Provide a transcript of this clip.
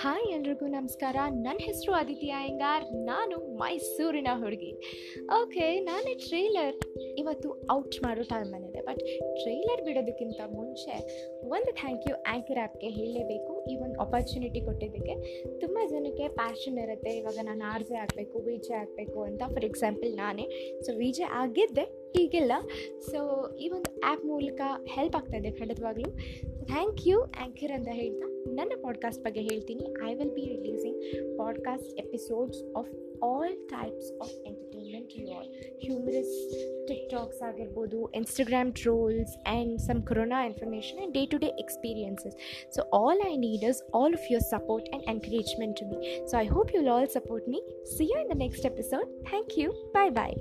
Hi ಎಲ್ರಿಗೂ ನಮಸ್ಕಾರ. ನನ್ನ ಹೆಸರು ಆದಿತ್ಯ ಅಯ್ಯಂಗಾರ್. ನಾನು ಮೈಸೂರಿನ ಹುಡುಗಿ. ಓಕೆ ನಾನೇ ಟ್ರೇಲರ್ ಇವತ್ತು ಔಟ್ ಮಾಡೋ ಟೈಮ್ ಬಂದಿದೆ ಬಟ್ ಟ್ರೇಲರ್ ಬಿಡೋದಕ್ಕಿಂತ ಮುಂಚೆ ಒಂದು ಥ್ಯಾಂಕ್ ಯು ಆ್ಯಂಕರ್ ಆ್ಯಪ್ಗೆ ಹೇಳಲೇಬೇಕು. ಈ ಒಂದು ಆಪರ್ಚುನಿಟಿ ಕೊಟ್ಟಿದ್ದಕ್ಕೆ ತುಂಬ ಜನಕ್ಕೆ ಪ್ಯಾಷನ್ ಇರುತ್ತೆ. ಇವಾಗ ನಾನು ಆರ್ ಜೆ ಆಗಬೇಕು ವಿ ಜೆ ಆಗಬೇಕು ಅಂತ. ಫಾರ್ ಎಕ್ಸಾಂಪಲ್ ನಾನೇ. ಸೊ ವಿ ಜೆ ಆಗಿದ್ದೆ. ಈಗಿಲ್ಲ ಸೊ ಈ ಒಂದು ಆ್ಯಪ್ ಮೂಲಕ ಹೆಲ್ಪ್ ಆಗ್ತಾಯಿದೆ ಖಂಡಿತವಾಗ್ಲೂ ಥ್ಯಾಂಕ್ ಯು ಆ್ಯಂಕರ್ ಅಂತ ಹೇಳ್ತಾ ನನ್ನ ಪಾಡ್ಕಾಸ್ಟ್ ಬಗ್ಗೆ ಹೇಳ್ತೀನಿ I will be releasing podcast episodes of all types of entertainment you all humorous TikToks ಆಗಿರ್ಬೋದು Instagram trolls and some corona information and day to day experiences so all I need is all of your support and encouragement to me so I hope you'll all support me see you in the next episode thank you bye bye